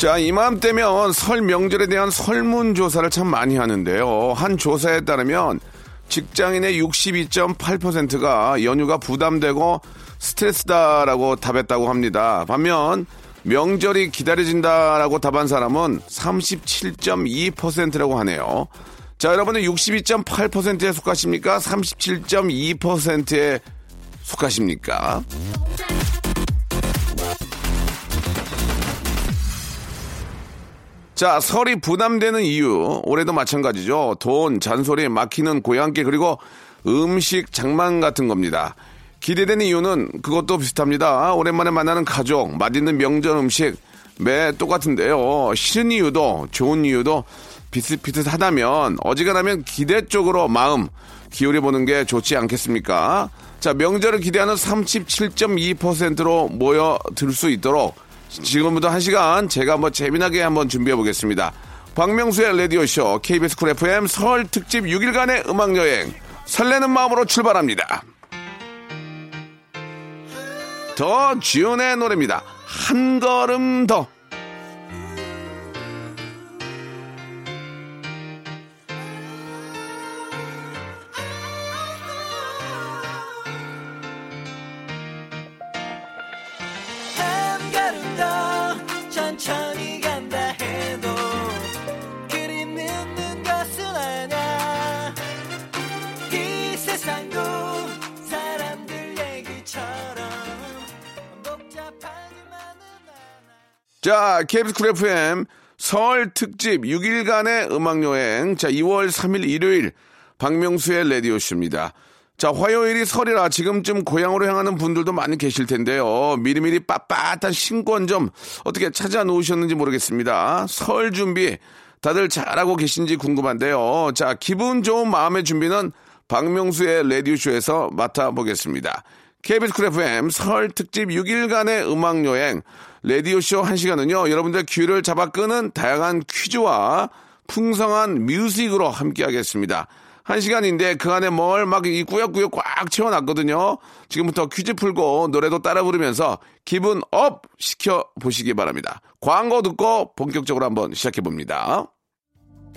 자, 이맘때면 설 명절에 대한 설문조사를 참 많이 하는데요. 한 조사에 따르면 직장인의 62.8%가 연휴가 부담되고 스트레스다라고 답했다고 합니다. 반면 명절이 기다려진다라고 답한 사람은 37.2%라고 하네요. 자, 여러분은 62.8%에 속하십니까? 37.2%에 속하십니까? 자, 설이 부담되는 이유, 올해도 마찬가지죠. 돈, 잔소리, 막히는 고향길, 그리고 음식, 장만 같은 겁니다. 기대되는 이유는 그것도 비슷합니다. 오랜만에 만나는 가족, 맛있는 명절 음식, 매 똑같은데요. 싫은 이유도, 좋은 이유도 비슷비슷하다면, 어지간하면 기대 쪽으로 마음 기울여보는 게 좋지 않겠습니까? 자, 명절을 기대하는 37.2%로 모여들 수 있도록 지금부터 한 시간 제가 한번 재미나게 한번 준비해 보겠습니다. 박명수의 라디오쇼 KBS 쿨 FM 설 특집 6일간의 음악여행 설레는 마음으로 출발합니다. 더 지훈의 노래입니다. 한 걸음 더. 자, KBS 쿨 FM 설 특집 6일간의 음악여행. 자, 2월 3일 일요일 박명수의 라디오쇼입니다. 자, 화요일이 설이라 지금쯤 고향으로 향하는 분들도 많이 계실 텐데요. 미리미리 빳빳한 신권 좀 어떻게 찾아 놓으셨는지 모르겠습니다. 설 준비 다들 잘하고 계신지 궁금한데요. 자, 기분 좋은 마음의 준비는 박명수의 라디오쇼에서 맡아보겠습니다. KBS 쿨 FM 설 특집 6일간의 음악여행 라디오쇼 1시간은요 여러분들 귀를 잡아 끄는 다양한 퀴즈와 풍성한 뮤직으로 함께하겠습니다. 한 시간인데 그 안에 뭘 막 이 꾸역꾸역 꽉 채워놨거든요. 지금부터 퀴즈 풀고 노래도 따라 부르면서 기분 up 시켜 보시기 바랍니다. 광고 듣고 본격적으로 한번 시작해 봅니다.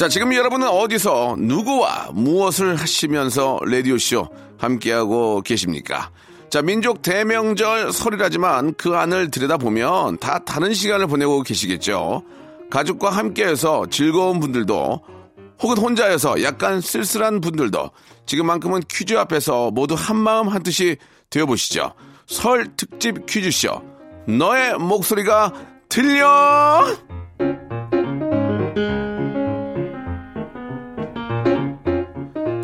자, 지금 여러분은 어디서 누구와 무엇을 하시면서 라디오쇼 함께하고 계십니까? 자, 민족 대명절 설이라지만 그 안을 들여다보면 다 다른 시간을 보내고 계시겠죠. 가족과 함께해서 즐거운 분들도 혹은 혼자여서 약간 쓸쓸한 분들도 지금만큼은 퀴즈 앞에서 모두 한마음 한뜻이 되어보시죠. 설 특집 퀴즈쇼. 너의 목소리가 들려!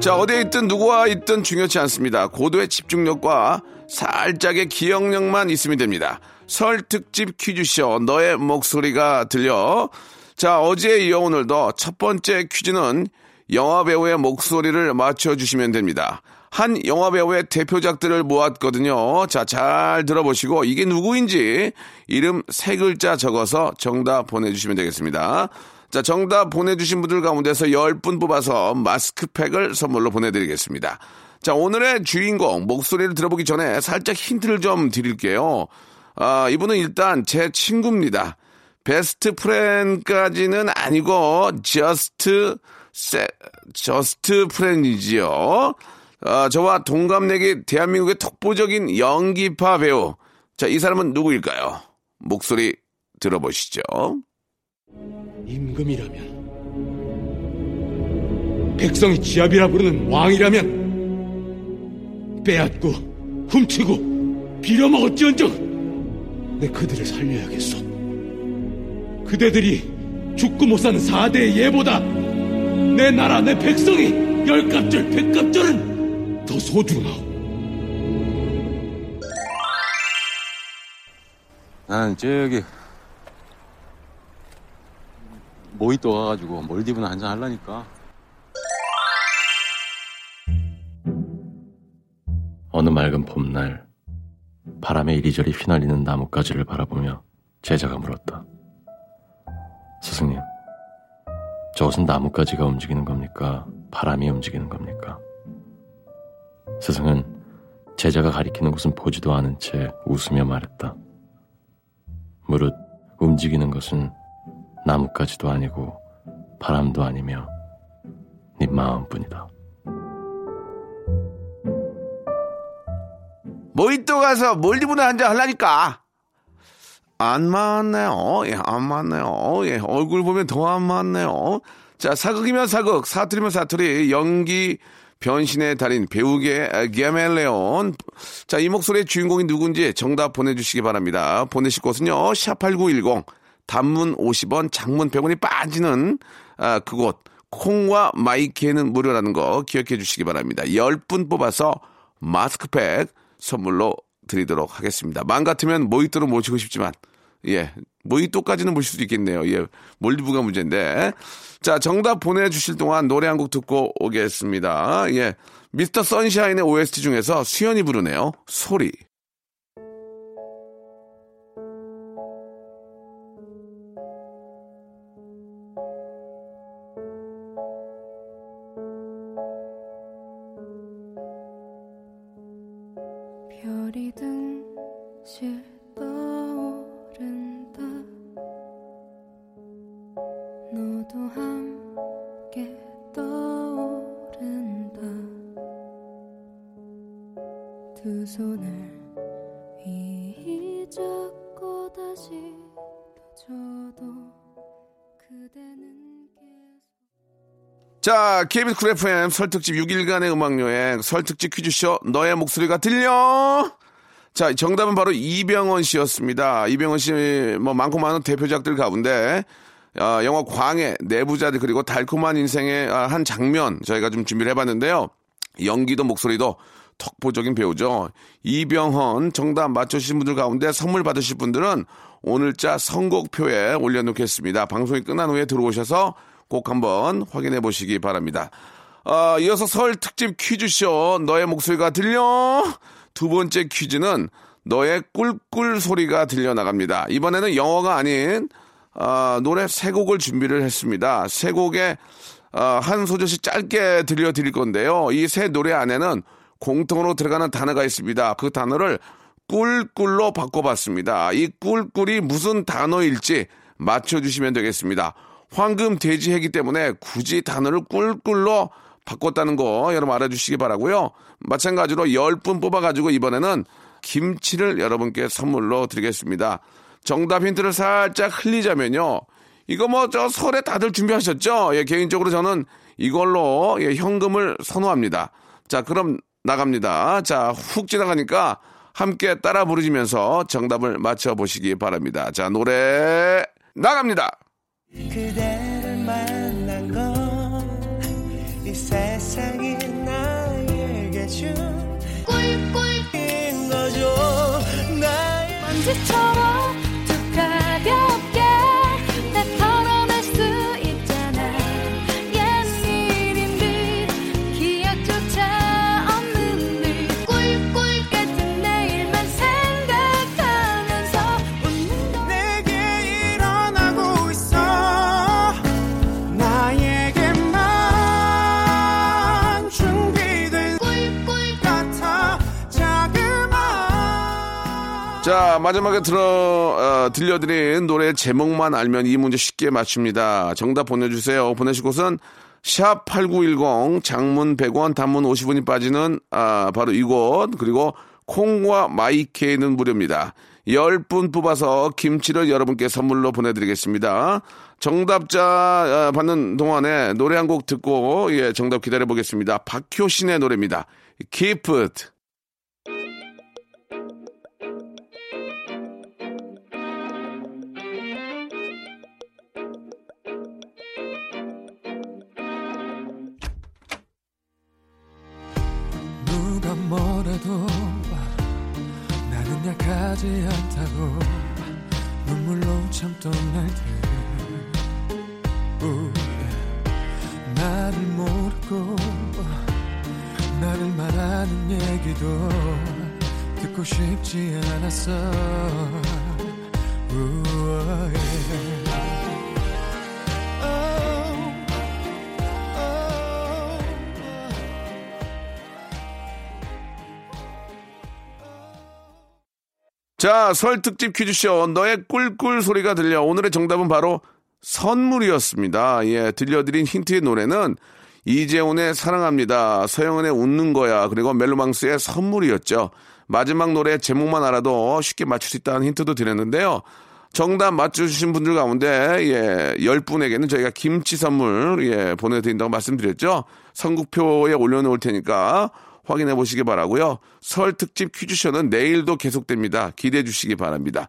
자, 어디에 있든 누구와 있든 중요치 않습니다. 고도의 집중력과 살짝의 기억력만 있으면 됩니다. 설 특집 퀴즈쇼 너의 목소리가 들려. 자, 어제에 이어 오늘도 첫 번째 퀴즈는 영화 배우의 목소리를 맞춰 주시면 됩니다. 한 영화 배우의 대표작들을 모았거든요. 자, 잘 들어보시고 이게 누구인지 이름 세 글자 적어서 정답 보내 주시면 되겠습니다. 자, 정답 보내주신 분들 가운데서 10분 뽑아서 마스크팩을 선물로 보내드리겠습니다. 자, 오늘의 주인공 목소리를 들어보기 전에 살짝 힌트를 좀 드릴게요. 아, 이분은 일단 제 친구입니다. best friend까지는 아니고 just 세, just friend이지요. 아, 저와 동갑내기 대한민국의 독보적인 연기파 배우. 자, 이 사람은 누구일까요? 목소리 들어보시죠. 임금이라면 백성이 지압이라 부르는 왕이라면 빼앗고 훔치고 빌어먹었지언정 내 그들을 살려야겠소. 그대들이 죽고 못 사는 사대의 예보다 내 나라 내 백성이 열갑절 백갑절은 더 소중하오. 나는 저기 모히또 가가지고 몰디브나 한잔 하려니까 어느 맑은 봄날 바람에 이리저리 휘날리는 나뭇가지를 바라보며 제자가 물었다. 스승님, 저것은 나뭇가지가 움직이는 겁니까? 바람이 움직이는 겁니까? 스승은 제자가 가리키는 곳은 보지도 않은 채 웃으며 말했다. 무릇 움직이는 것은 나뭇가지도 아니고 바람도 아니며 네 마음뿐이다. 모히또 가서 몰디브나 한잔 하려니까. 안 맞네요. 예, 안 맞네요. 예, 얼굴 보면 더 안 맞네요. 자, 사극이면 사극, 사투리면 사투리, 연기, 변신의 달인, 배우계 기아멜레온. 자, 이 목소리의 주인공이 누군지 정답 보내주시기 바랍니다. 보내실 곳은요, 샵8910, 단문 50원, 장문 100원이 빠지는, 아, 그곳. 콩과 마이키에는 무료라는 거 기억해 주시기 바랍니다. 10분 뽑아서 마스크팩 선물로 드리도록 하겠습니다. 맘 같으면 모히또로 모시고 싶지만, 예, 모히또까지는 모실 수도 있겠네요. 예, 몰디브가 문제인데. 자, 정답 보내 주실 동안 노래 한 곡 듣고 오겠습니다. 예, 미스터 선샤인의 OST 중에서 수연이 부르네요. 소리. 별이 등실 떠오른다. 너도 함께 떠오른다. 두 손을 휘 잡고 다시 자, KBS 쿨 FM 설특집 6일간의 음악여행 설특집 퀴즈쇼 너의 목소리가 들려. 자, 정답은 바로 이병헌 씨였습니다. 이병헌 씨 뭐 많고 많은 대표작들 가운데 아, 영화 광해 내부자들 그리고 달콤한 인생의 아, 한 장면 저희가 좀 준비를 해봤는데요. 연기도 목소리도 턱보적인 배우죠. 이병헌 정답 맞춰주신 분들 가운데 선물 받으실 분들은 오늘자 선곡표에 올려놓겠습니다. 방송이 끝난 후에 들어오셔서 꼭 한번 확인해 보시기 바랍니다. 아, 이어서 설 특집 퀴즈쇼 너의 목소리가 들려 두 번째 퀴즈는 너의 꿀꿀 소리가 들려 나갑니다. 이번에는 영어가 아닌 아, 노래 세 곡을 준비를 했습니다. 세 곡에 아, 한 소절씩 짧게 들려드릴 건데요. 이 세 노래 안에는 공통으로 들어가는 단어가 있습니다. 그 단어를 꿀꿀로 바꿔봤습니다. 이 꿀꿀이 무슨 단어일지 맞춰주시면 되겠습니다. 황금 돼지해기 때문에 굳이 단어를 꿀꿀로 바꿨다는 거 여러분 알아주시기 바라고요. 마찬가지로 10분 뽑아가지고 이번에는 김치를 여러분께 선물로 드리겠습니다. 정답 힌트를 살짝 흘리자면요. 이거 뭐 저 설에 다들 준비하셨죠? 예, 개인적으로 저는 이걸로 예, 현금을 선호합니다. 자, 그럼 나갑니다. 자, 훅 지나가니까 함께 따라 부르시면서 정답을 맞춰보시기 바랍니다. 자, 노래 나갑니다. 그대를 만난 건 이 세상이 나에게 준 꿀꿀인 거죠. 나의 먼지처럼 자, 마지막에 들어, 어, 들려드린 노래 제목만 알면 이 문제 쉽게 맞춥니다. 정답 보내주세요. 보내실 곳은 샵8910 장문 100원, 단문 50원이 빠지는, 아, 바로 이곳. 그리고 콩과 마이케이는 무료입니다. 10분 뽑아서 김치를 여러분께 선물로 보내드리겠습니다. 정답자 아, 받는 동안에 노래 한 곡 듣고 예, 정답 기다려보겠습니다. 박효신의 노래입니다. Keep it. 약하지 않다고 눈물로 참던 날들. 우, 나를 모르고 나를 말하는 얘기도 듣고 싶지 않았어 자, 설 특집 퀴즈쇼. 너의 꿀꿀 소리가 들려. 오늘의 정답은 바로 선물이었습니다. 예, 들려드린 힌트의 노래는 이재훈의 사랑합니다. 서영은의 웃는 거야. 그리고 멜로망스의 선물이었죠. 마지막 노래 제목만 알아도 쉽게 맞출 수 있다는 힌트도 드렸는데요. 정답 맞춰주신 분들 가운데, 예, 10분에게는 저희가 김치 선물, 예, 보내드린다고 말씀드렸죠. 선국표에 올려놓을 테니까 확인해 보시기 바라고요 설 특집 퀴즈쇼는 내일도 계속됩니다. 기대해 주시기 바랍니다.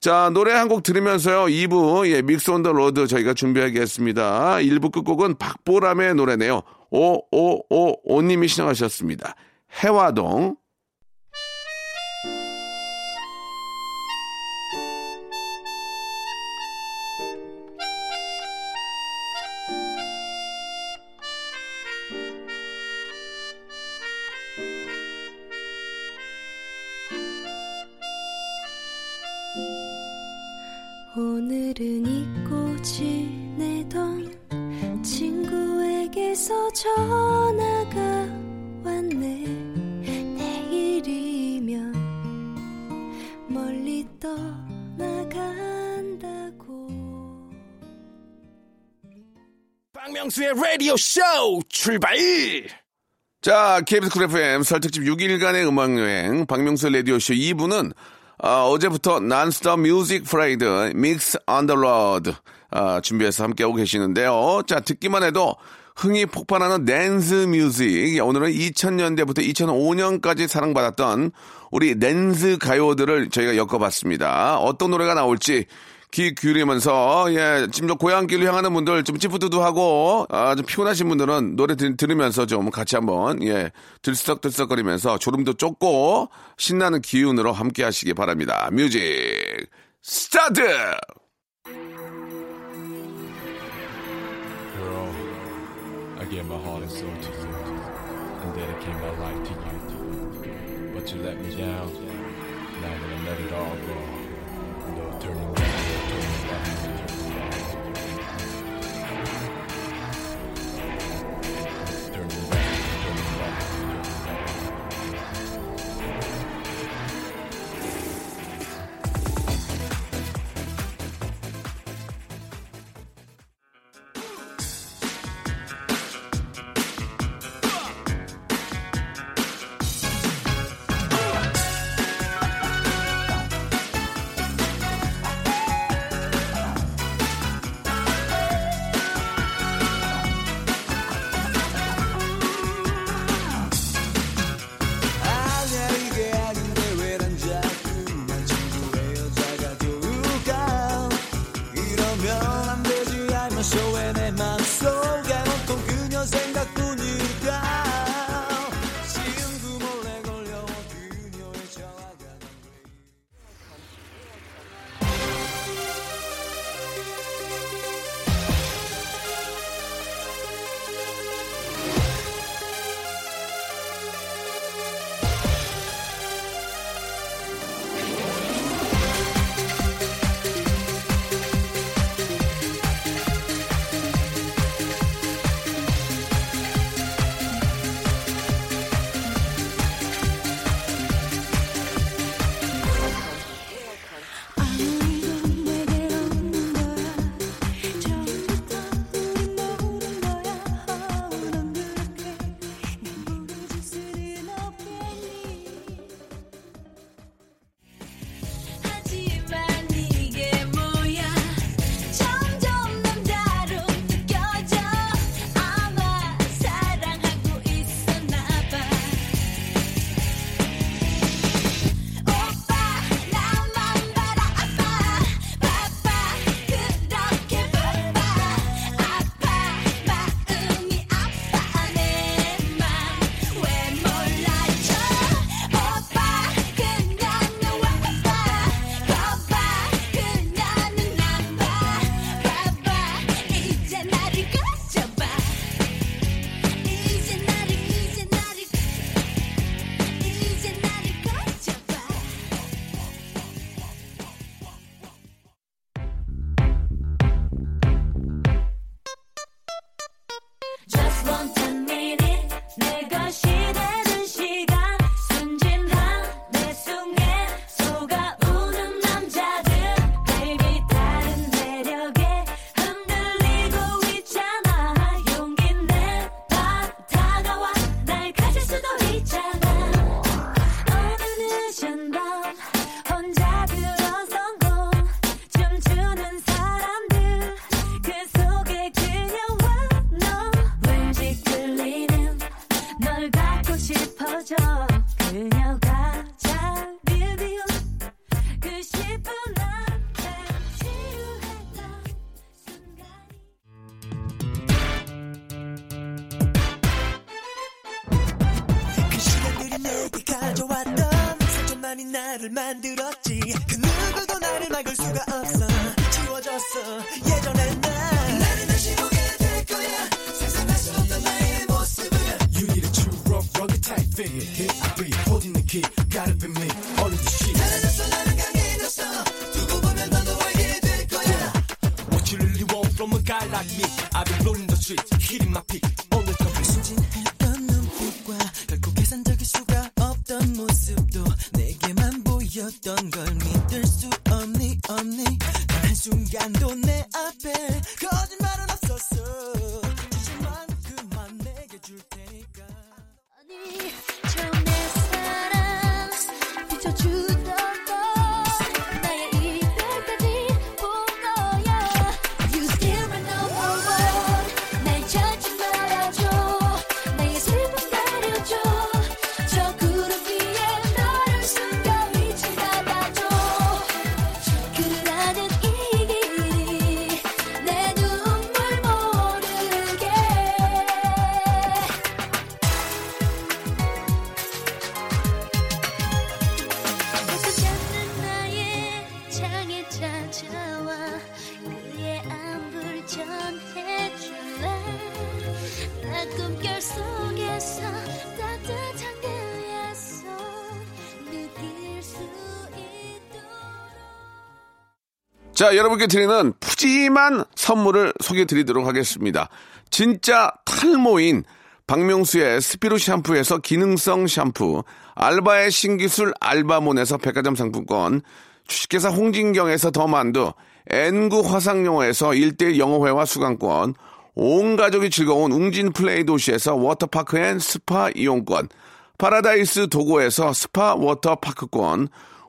자, 노래 한 곡 들으면서요. 2부, 예, music on the road 저희가 준비하겠습니다. 1부 끝곡은 박보람의 노래네요. 오오오오님이 신청하셨습니다. 혜화동. 전화가 왔네 내일이면 멀리 떠나간다고 박명수의 라디오 쇼 출발! 자, KBS 쿨 FM 설 특집 6일간의 음악여행 박명수 라디오 쇼 2부는 아, 어제부터 논스톱 music drive mix on the road 아, 준비해서 함께하고 계시는데요. 자, 듣기만 해도 흥이 폭발하는 댄스 music. 오늘은 2000년대부터 2005년까지 사랑받았던 우리 댄스 가요들을 저희가 엮어봤습니다. 어떤 노래가 나올지 귀 기울이면서 예, 지금 저 고향길로 향하는 분들 좀 찌뿌드드하고 아, 좀 피곤하신 분들은 노래 들, 들으면서 좀 같이 한번 예, 들썩들썩거리면서 졸음도 쫓고 신나는 기운으로 함께 하시기 바랍니다. music 스타트! Gave my heart and soul to you, and dedicate my life to you. But you let me down. Now that gonna let it all go. No turning back, no turning back, no turning back. 나를 만들었지 그 누구도 나를 막을 수가 없어 지워졌어 예전의 나 나를 다시 보게 될 거야 상상할 수 없던 나의 모습을 You need a true rough, rugged type figure. Hit the beat, holding the key. Gotta be me, all of the shit. 달라졌어 나는 강해졌어 두고 보면 너도 알게 될 거야 What you really want from a guy like me? I've been rolling the streets, hitting my peak. 보였던 걸 믿을 수 없니 없니? 단 한순간도 내 앞에 거짓말은 없었어 자, 여러분께 드리는 푸짐한 선물을 소개해 드리도록 하겠습니다. 진짜 탈모인 박명수의 스피루 샴푸에서 기능성 샴푸, 알바의 신기술 알바몬에서 백화점 상품권, 주식회사 홍진경에서 더 만두, N구 화상영어에서 1대1 영어회화 수강권, 온 가족이 즐거운 웅진 플레이 도시에서 워터파크 and 스파 이용권, 파라다이스 도고에서 스파 워터파크권,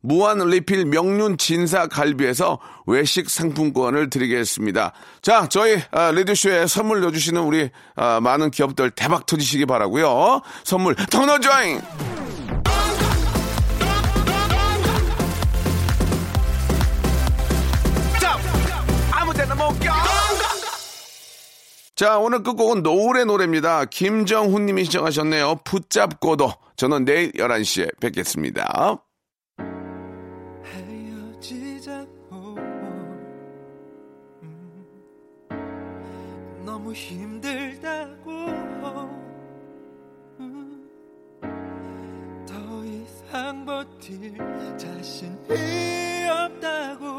무한 리필 명륜 진사 갈비에서 외식 상품권을 드리겠습니다. 자, 저희 아, 레디쇼에 선물 넣어주시는 우리 아, 많은 기업들 대박 터지시기 바라고요. 선물 더 넣어줘잉! 자, 오늘 끝곡은 노을의 노래입니다. 김정훈 님이 시청하셨네요. 붙잡고도. 저는 내일 11시에 뵙겠습니다. 너무 힘들다고. 음, 더 이상 버틸 자신이 없다고